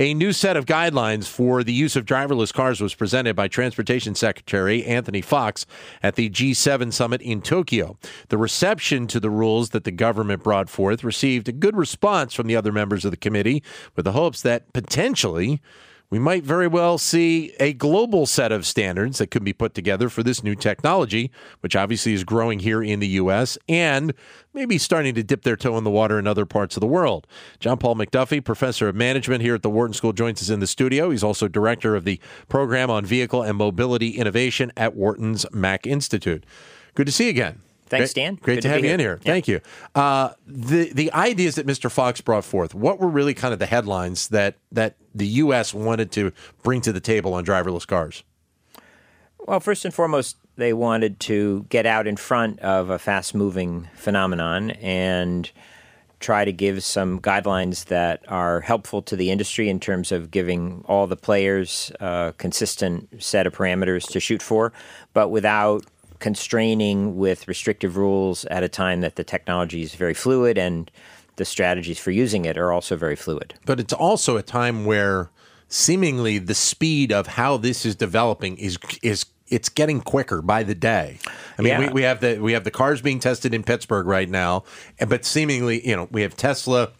A new set of guidelines for the use of driverless cars was presented by Transportation Secretary Anthony Foxx at the G7 summit in Tokyo. The reception to the rules that the government brought forth received a good response from the other members of the committee, with the hopes that potentially we might very well see a global set of standards that could be put together for this new technology, which obviously is growing here in the U.S. and maybe starting to dip their toe in the water in other parts of the world. John Paul MacDuffie, professor of management here at the Wharton School, joins us in the studio. He's also director of the program on vehicle and mobility innovation at Wharton's Mack Institute. Good to see you again. Thanks, Great- Dan. Great Good to to have you in here. here. Thank you. Uh, the the ideas that Mr. Foxx brought forth. What were really kind of the headlines that that the U.S. wanted to bring to the table on driverless cars? Well, first and foremost, they wanted to get out in front of a fast moving phenomenon and try to give some guidelines that are helpful to the industry in terms of giving all the players a consistent set of parameters to shoot for, but without constraining with restrictive rules at a time that the technology is very fluid and the strategies for using it are also very fluid. But it's also a time where seemingly the speed of how this is developing is is it's getting quicker by the day. I mean, Yeah. we, we have the we have the cars being tested in Pittsburgh right now, but seemingly, you know, we have Tesla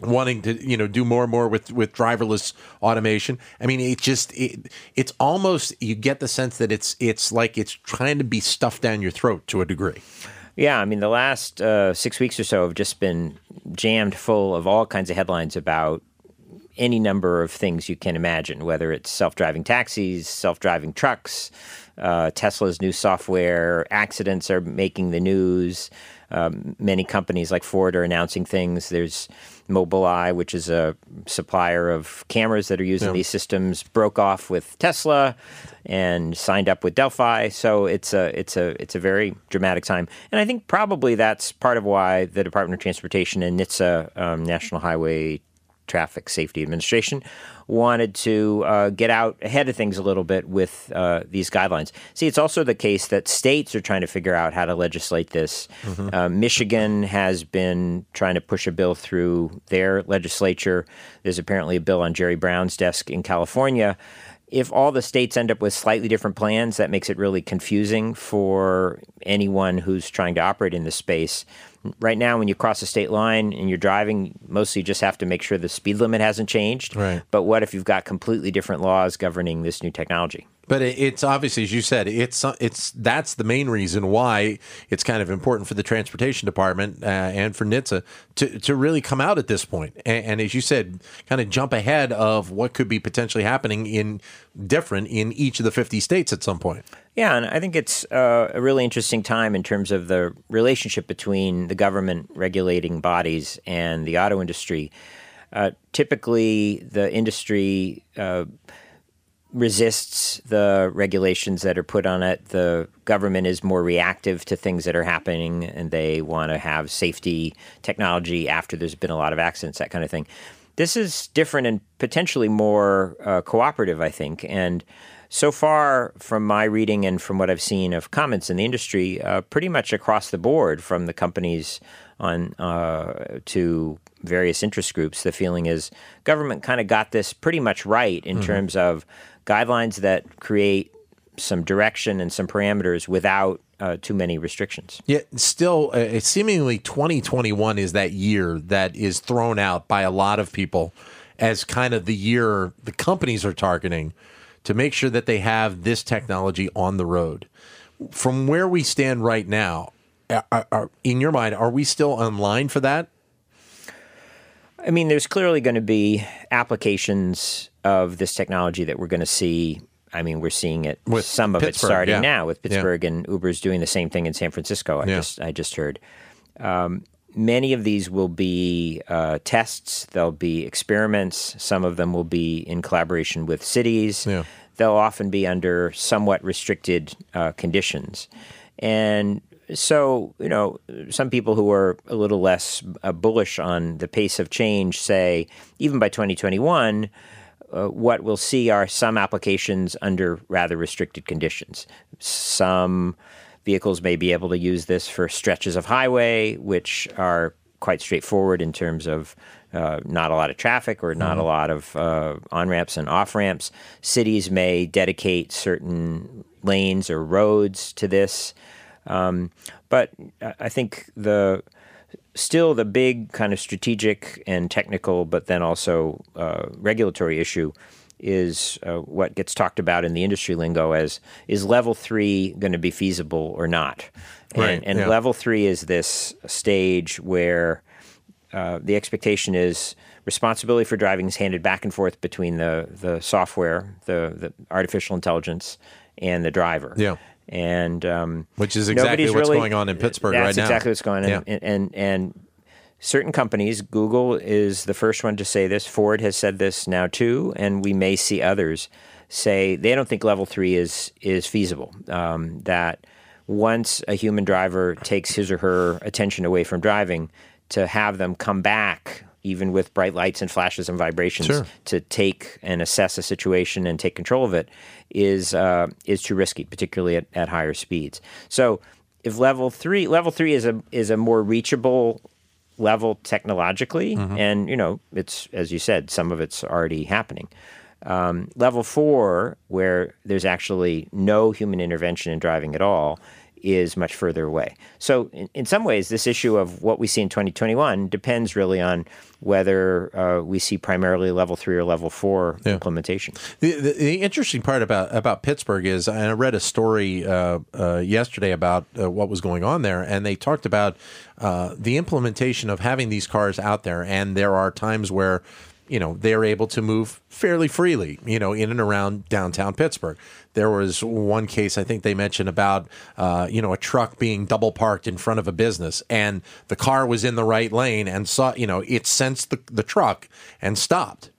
wanting to you know do more and more with with driverless automation. I mean, it just it, it's almost you get the sense that it's it's like it's trying to be stuffed down your throat to a degree. Yeah, I mean, the last uh, six weeks or so have just been jammed full of all kinds of headlines about any number of things you can imagine, whether it's self driving taxis, self driving trucks, uh, Tesla's new software, accidents are making the news. Um, many companies like Ford are announcing things. There's Mobileye, which is a supplier of cameras that are using these systems, broke off with Tesla and signed up with Delphi. So it's a it's a it's a very dramatic time, and I think probably that's part of why the Department of Transportation and NHTSA, um, National Highway Traffic Safety Administration wanted to uh, get out ahead of things a little bit with uh, these guidelines. See, it's also the case that states are trying to figure out how to legislate this. Uh, Michigan has been trying to push a bill through their legislature. There's apparently a bill on Jerry Brown's desk in California. If all the states end up with slightly different plans, that makes it really confusing for anyone who's trying to operate in this space. Right now, when you cross a state line and you're driving, mostly you just have to make sure the speed limit hasn't changed. Right. But what if you've got completely different laws governing this new technology? But it's obviously, as you said, it's it's that's the main reason why it's kind of important for the transportation department uh, and for NHTSA to to really come out at this point, and, and as you said, kind of jump ahead of what could be potentially happening in different in each of the fifty states at some point. Yeah, and I think it's uh, a really interesting time in terms of the relationship between the government regulating bodies and the auto industry. Uh, typically, the industry uh, resists the regulations that are put on it. The government is more reactive to things that are happening, and they want to have safety technology after there's been a lot of accidents, that kind of thing. This is different and potentially more uh, cooperative, I think. And so far, from my reading and from what I've seen of comments in the industry, uh, pretty much across the board, from the companies on uh, to various interest groups, the feeling is government kind of got this pretty much right in terms of guidelines that create some direction and some parameters without uh, too many restrictions. Yet still, uh, seemingly 2021 is that year that is thrown out by a lot of people as kind of the year the companies are targeting to make sure that they have this technology on the road. From where we stand right now, are, are, in your mind, are we still on line for that? I mean, there's clearly going to be applications of this technology that we're going to see. I mean, we're seeing it. With some of it starting yeah. now with Yeah. Pittsburgh and Uber's doing the same thing in San Francisco. I Yeah. just I just heard. Um, many of these will be uh, tests. They'll be experiments. Some of them will be in collaboration with cities. Yeah. They'll often be under somewhat restricted uh, conditions, and so you know, some people who are a little less uh, bullish on the pace of change say even by 2021. Uh, what we'll see are some applications under rather restricted conditions. Some vehicles may be able to use this for stretches of highway, which are quite straightforward in terms of uh, not a lot of traffic or not mm-hmm. a lot of uh, on ramps and off ramps. Cities may dedicate certain lanes or roads to this. Um, but I think the still the big kind of strategic and technical, but then also uh, regulatory issue is uh, what gets talked about in the industry lingo as is level three going to be feasible or not? And, right, and yeah. level three is this stage where uh, the expectation is responsibility for driving is handed back and forth between the, the software, the, the artificial intelligence, and the driver. Yeah and um, which is exactly what's really, going on in Pittsburgh right now. That's exactly what's going on, yeah. and, and, and certain companies, Google is the first one to say this. Ford has said this now too, and we may see others say they don't think level three is is feasible. Um, that once a human driver takes his or her attention away from driving, to have them come back even with bright lights and flashes and vibrations, sure. to take and assess a situation and take control of it is uh, is too risky, particularly at, at higher speeds. So if level three level three is a is a more reachable level technologically, mm-hmm. and you know it's as you said, some of it's already happening. Um, level four, where there's actually no human intervention in driving at all, is much further away. So, in, in, some ways, this issue of what we see in 2021 depends really on whether uh, we see primarily level three or level four yeah. implementation. The, the, the, interesting part about about Pittsburgh is I read a story uh, uh, yesterday about uh, what was going on there, and they talked about uh, the implementation of having these cars out there, and there are times where you know they're able to move fairly freely you know in and around downtown pittsburgh. There was one case I think they mentioned about uh, you know a truck being double parked in front of a business, and the car was in the right lane and saw you know it sensed the, the truck and stopped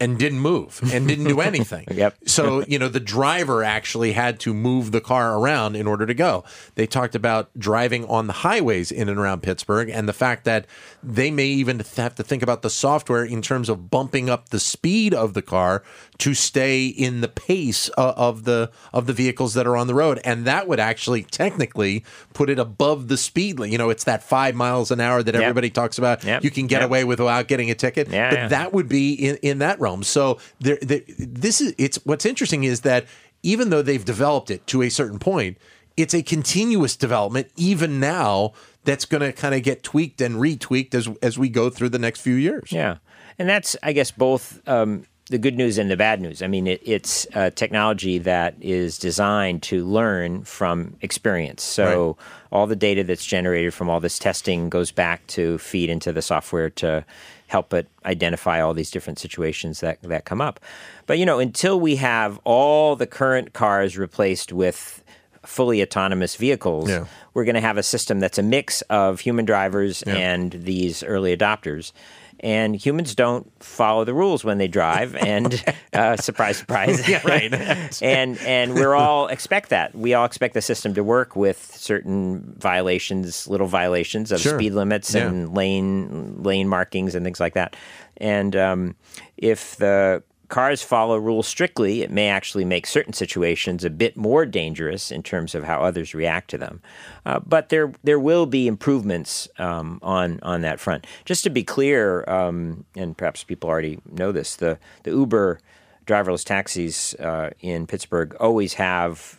and didn't move and didn't do anything. yep. So, you know, the driver actually had to move the car around in order to go. They talked about driving on the highways in and around Pittsburgh and the fact that they may even have to think about the software in terms of bumping up the speed of the car to stay in the pace uh, of the of the vehicles that are on the road and that would actually technically put it above the speed limit. You know, it's that 5 miles an hour that yep. everybody talks about yep. you can get away with without getting a ticket. Yeah, but yeah. that would be in, in that realm. So there, there, this is it's what's interesting is that even though they've developed it to a certain point, it's a continuous development even now that's going to kind of get tweaked and retweaked as as we go through the next few years. Yeah, and that's I guess both. Um, the good news and the bad news. I mean, it, it's a technology that is designed to learn from experience. So, Right. all the data that's generated from all this testing goes back to feed into the software to help it identify all these different situations that, that come up. But, you know, until we have all the current cars replaced with fully autonomous vehicles, Yeah. we're going to have a system that's a mix of human drivers Yeah. and these early adopters. And humans don't follow the rules when they drive, and uh, surprise, surprise, Yeah, right. and and we're all expect that. We all expect the system to work with certain violations, little violations of Sure. speed limits Yeah. and lane lane markings and things like that. And um, if the cars follow rules strictly, it may actually make certain situations a bit more dangerous in terms of how others react to them. Uh, but there there will be improvements um, on on that front. Just to be clear, um, and perhaps people already know this, the the Uber driverless taxis uh, in Pittsburgh always have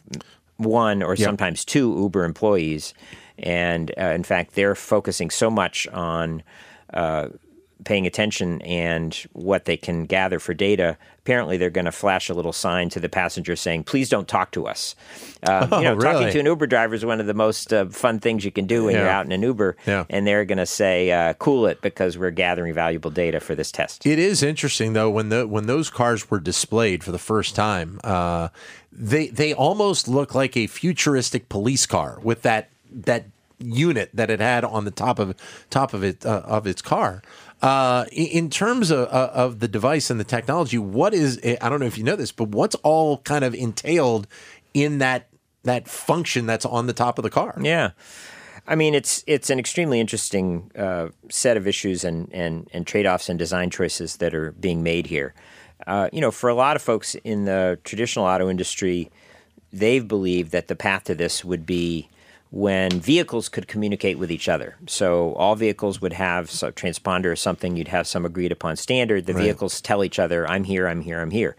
one or sometimes two Uber employees, and uh, in fact, they're focusing so much on uh, paying attention and what they can gather for data. Apparently, they're going to flash a little sign to the passenger saying, "Please don't talk to us." Uh, Oh, you know, talking to an Uber driver is one of the most uh, fun things you can do when you're out in an Uber, Yeah. and they're going to say, uh, "Cool it," because we're gathering valuable data for this test. It is interesting though when the when those cars were displayed for the first time, uh, they they almost look like a futuristic police car with that that unit that it had on the top of top of it uh, of its car. Uh, in, terms of, uh, of the device and the technology, what is I don't know if you know this, but what's all kind of entailed in that that function that's on the top of the car. Yeah. I mean, it's it's an extremely interesting uh, set of issues and, and, and trade offs and design choices that are being made here. Uh, you know, for a lot of folks in the traditional auto industry, they've believed that the path to this would be when vehicles could communicate with each other. So all vehicles would have a transponder or something. You'd have some agreed upon standard. The Right. vehicles tell each other, "I'm here, I'm here, I'm here."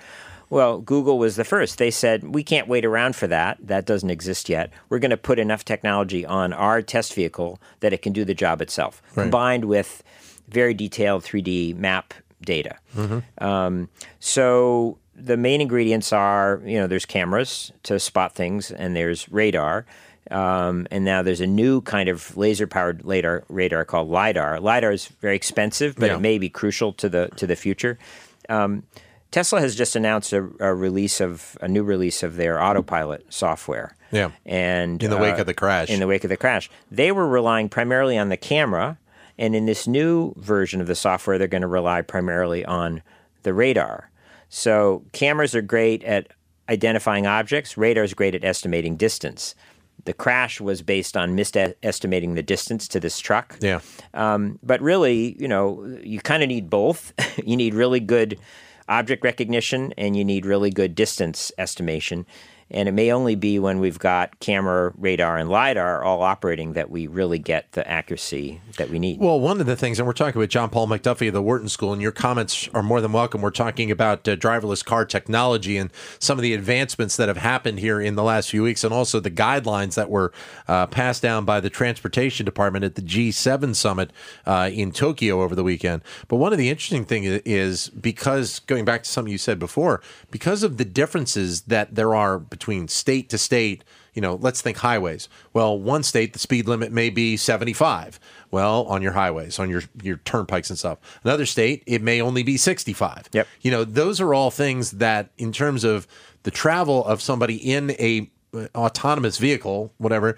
Well, Google was the first. They said, we can't wait around for that. That doesn't exist yet. We're going to put enough technology on our test vehicle that it can do the job itself, combined with very detailed 3D map data. Um, so the main ingredients are, you know, there's cameras to spot things, and there's radar. Um, and now there's a new kind of laser-powered radar, radar called lidar. Lidar is very expensive, but Yeah. it may be crucial to the to the future. Um, Tesla has just announced a, a release of a new release of their autopilot software. Yeah. and In the wake uh, of the crash. In the wake of the crash, they were relying primarily on the camera, and in this new version of the software, they're going to rely primarily on the radar. So cameras are great at identifying objects. Radar is great at estimating distance. The crash was based on misestimating the distance to this truck. Yeah. Um, but really, you know, you kind of need both. you need really good object recognition and you need really good distance estimation. And it may only be when we've got camera, radar, and LiDAR all operating that we really get the accuracy that we need. Well, one of the things, and we're talking with John Paul MacDuffie of the Wharton School, and your comments are more than welcome. We're talking about uh, driverless car technology and some of the advancements that have happened here in the last few weeks, and also the guidelines that were uh, passed down by the Transportation Department at the G7 summit uh, in Tokyo over the weekend. But one of the interesting things is because, going back to something you said before, because of the differences that there are between state to state you know, let's think highways. Well, one state, the speed limit may be 75. Well, on your highways, on your, your turnpikes and stuff. Another state, it may only be 65. Yep. You know, those are all things that, in terms of the travel of somebody in a uh, autonomous vehicle, whatever,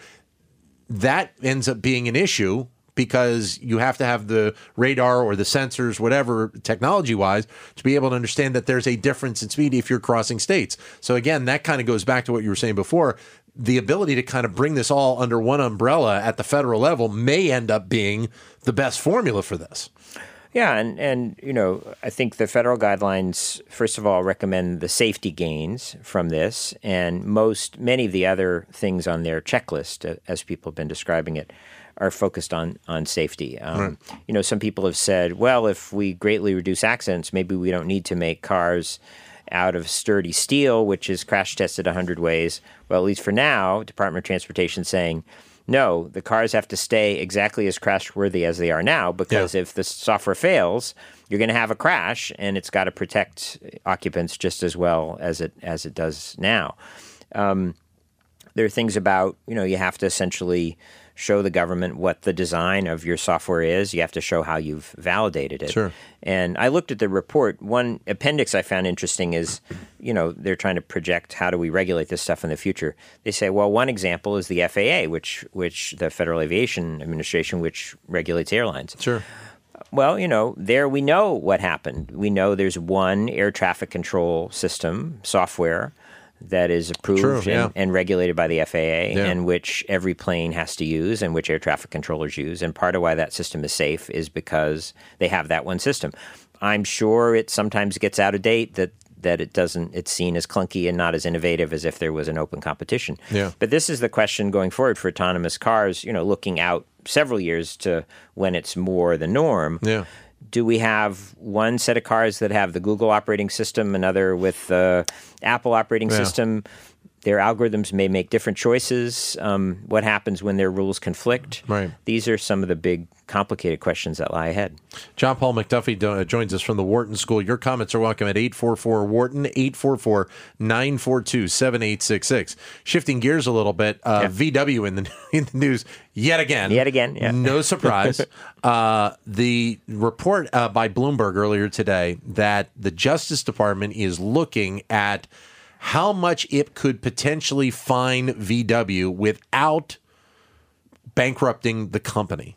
that ends up being an issue because you have to have the radar or the sensors, whatever technology wise, to be able to understand that there's a difference in speed if you're crossing states. So, again, that kind of goes back to what you were saying before. The ability to kind of bring this all under one umbrella at the federal level may end up being the best formula for this. Yeah, and, and you know, I think the federal guidelines, first of all, recommend the safety gains from this, and most many of the other things on their checklist, uh, as people have been describing it, are focused on on safety. Um, You know, some people have said, well, if we greatly reduce accidents, maybe we don't need to make cars out of sturdy steel, which is crash tested 100 ways. Well, at least for now, Department of Transportation saying, no, the cars have to stay exactly as crash worthy as they are now because Yeah. if the software fails, you're going to have a crash and it's got to protect occupants just as well as it as it does now. Um, there are things about, you know, you have to essentially show the government what the design of your software is. You have to show how you've validated it. Sure. And I looked at the report. One appendix I found interesting is, you know, they're trying to project how do we regulate this stuff in the future. They say, well, one example is the FAA, which which the Federal Aviation Administration, which regulates airlines. Sure. Well, you know, there we know what happened. We know there's one air traffic control system software that is approved True, and, yeah. and regulated by the FAA, and which every plane has to use, and which air traffic controllers use. And part of why that system is safe is because they have that one system. I'm sure it sometimes gets out of date that that it doesn't it's seen as clunky and not as innovative as if there was an open competition. Yeah. But this is the question going forward for autonomous cars, you know, looking out several years to when it's more the norm. Yeah. Do we have one set of cars that have the Google operating system, another with the Apple operating Yeah. system? Their algorithms may make different choices. Um, what happens when their rules conflict? Right. These are some of the big, complicated questions that lie ahead. John Paul MacDuffie uh, joins us from the Wharton School. Your comments are welcome at 844 Wharton, 844 942 7866. Shifting gears a little bit, uh, Yeah. VW in the, in the news yet again. Yet again, yeah. No surprise. uh, the report uh, by Bloomberg earlier today that the Justice Department is looking at how much it could potentially fine VW without bankrupting the company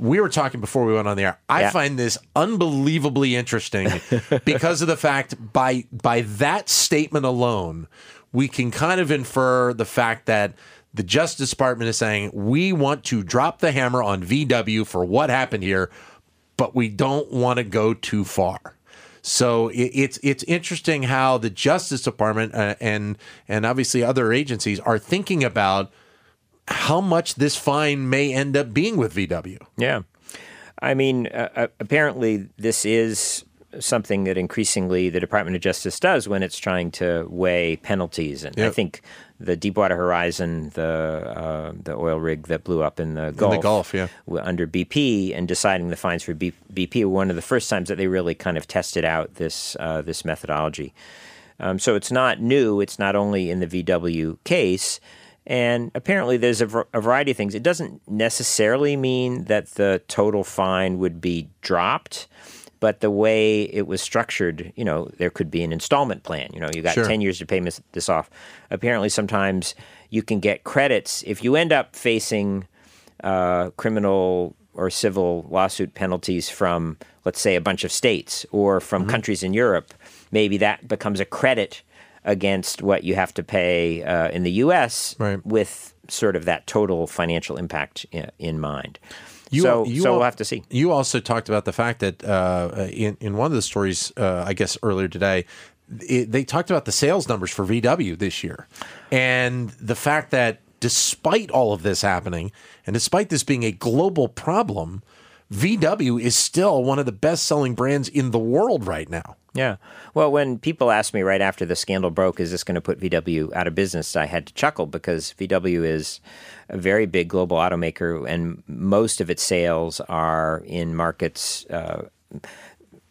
we were talking before we went on the air. I Yeah. find this unbelievably interesting because of the fact by by that statement alone, we can kind of infer the fact that the Justice Department is saying we want to drop the hammer on VW for what happened here, but we don't want to go too far. So it, it's it's interesting how the Justice Department uh, and and obviously other agencies are thinking about how much this fine may end up being with VW. Yeah. I mean, uh, uh, apparently, this is something that increasingly the Department of Justice does when it's trying to weigh penalties. And yep. I think the Deepwater Horizon, the uh, the oil rig that blew up in the Gulf, in the Gulf, yeah, under BP, and deciding the fines for B- BP were one of the first times that they really kind of tested out this uh, this methodology. Um, so it's not new. It's not only in the VW case. And apparently, there's a, a, variety of things. It doesn't necessarily mean that the total fine would be dropped, but the way it was structured, you know, there could be an installment plan. You know, you got sure. 10 years to pay this off. Apparently, sometimes you can get credits if you end up facing uh, criminal or civil lawsuit penalties from, let's say, a bunch of states or from mm-hmm. countries in Europe. Maybe that becomes a credit against what you have to pay uh, in the U.S. Right. with sort of that total financial impact in, in mind. You, so, you so we'll have to see. You also talked about the fact that uh, in in one of the stories, uh, I guess earlier today, it, they talked about the sales numbers for VW this year, and the fact that despite all of this happening, and despite this being a global problem, VW is still one of the best selling brands in the world right now. Yeah. Well, when people asked me right after the scandal broke, is this going to put VW out of business? I had to chuckle because VW is a very big global automaker, and most of its sales are in markets. Uh,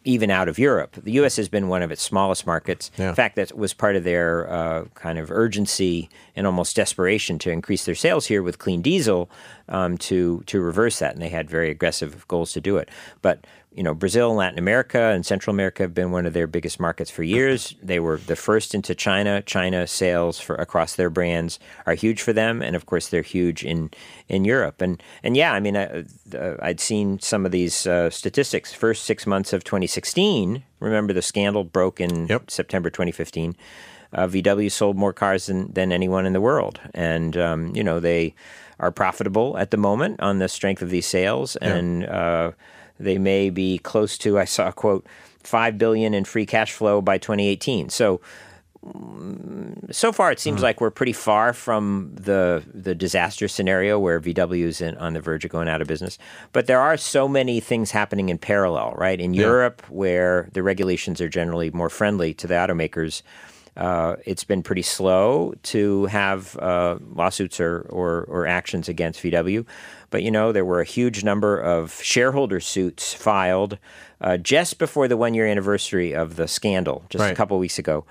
even out of Europe. The U.S. has been one of its smallest markets. Yeah. In fact, that was part of their uh, kind of urgency and almost desperation to increase their sales here with clean diesel um, to to reverse that, and they had very aggressive goals to do it. But you know, Brazil Latin America and Central America have been one of their biggest markets for years. They were the first into China. China sales for across their brands are huge for them, and of course, they're huge in in Europe. And and yeah, I mean, I, would seen some of these uh, statistics. First six months of 2016. Remember, the scandal broke in yep. September 2015. Uh, VW sold more cars than than anyone in the world, and um, you know they are profitable at the moment on the strength of these sales, and uh, they may be close to. I saw a quote five billion in free cash flow by 2018. So mm, so far it seems mm-hmm. like we're pretty far from the the disaster scenario where VW is in, on the verge of going out of business. But there are so many things happening in parallel, right? In yeah. Europe, where the regulations are generally more friendly to the automakers, uh, it's been pretty slow to have uh, lawsuits or, or, or, actions against VW. But, you know, there were a huge number of shareholder suits filed uh, just before the one year anniversary of the scandal, just right. a couple weeks ago.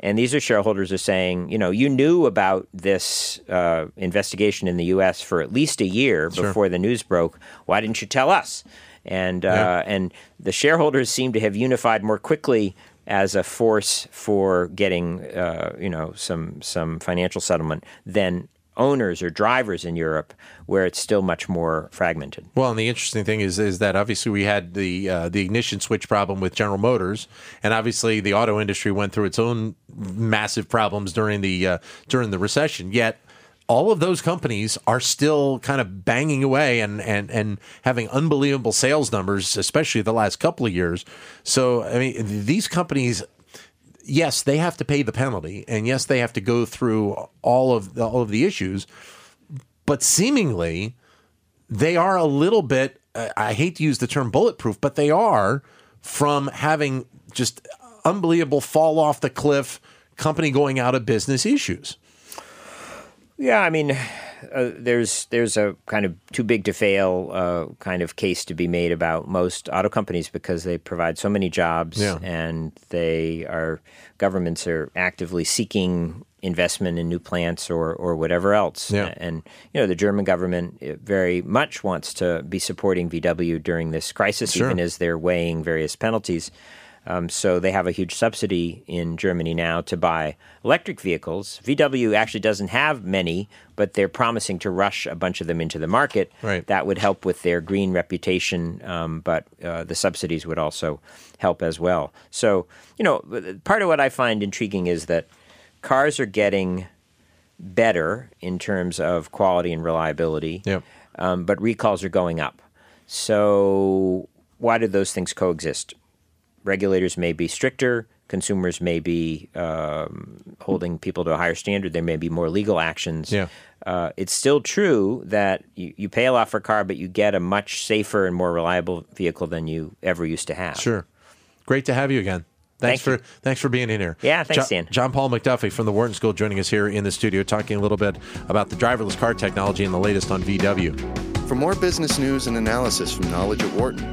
And these are shareholders are saying, you know, you knew about this uh, investigation in the U.S. for at least a year sure. before the news broke. Why didn't you tell us? And uh, yeah. and the shareholders seem to have unified more quickly as a force for getting uh, you know some some financial settlement than owners or drivers in Europe, where it's still much more fragmented. Well, and the interesting thing is is that obviously we had the uh, the ignition switch problem with General Motors, and obviously the auto industry went through its own massive problems during the uh, during the recession. Yet all of those companies are still kind of banging away and, and, and having unbelievable sales numbers, especially the last couple of years. So, I mean, these companies, yes, they have to pay the penalty, and yes, they have to go through all of the, all of the issues, but seemingly they are a little bit. I hate to use the term bulletproof, but they are from having just unbelievable fall off the cliff company going out of business issues. Yeah, I mean, uh, there's there's a kind of too big to fail uh, kind of case to be made about most auto companies because they provide so many jobs yeah. and they are governments are actively seeking investment in new plants or or whatever else. Yeah. And you know, the German government uh, very much wants to be supporting VW during this crisis, sure. even as they're weighing various penalties. Um, so they have a huge subsidy in Germany now to buy electric vehicles. VW actually doesn't have many, but they're promising to rush a bunch of them into the market. Right. That would help with their green reputation, um, but uh, the subsidies would also help as well. So, you know, part of what I find intriguing is that cars are getting better in terms of quality and reliability, Yep. um, but recalls are going up. So, why do those things coexist? Regulators may be stricter, consumers may be um, holding people to a higher standard, there may be more legal actions. Yeah. Uh, it's still true that you, you pay a lot for a car, but you get a much safer and more reliable vehicle than you ever used to have. Sure. Great to have you again. Thanks Thank for thanks for being in here. Yeah, thanks, Jo- Dan. John Paul MacDuffie from the Wharton School joining us here in the studio, talking a little bit about the driverless car technology and the latest on VW. For more business news and analysis from Knowledge at Wharton,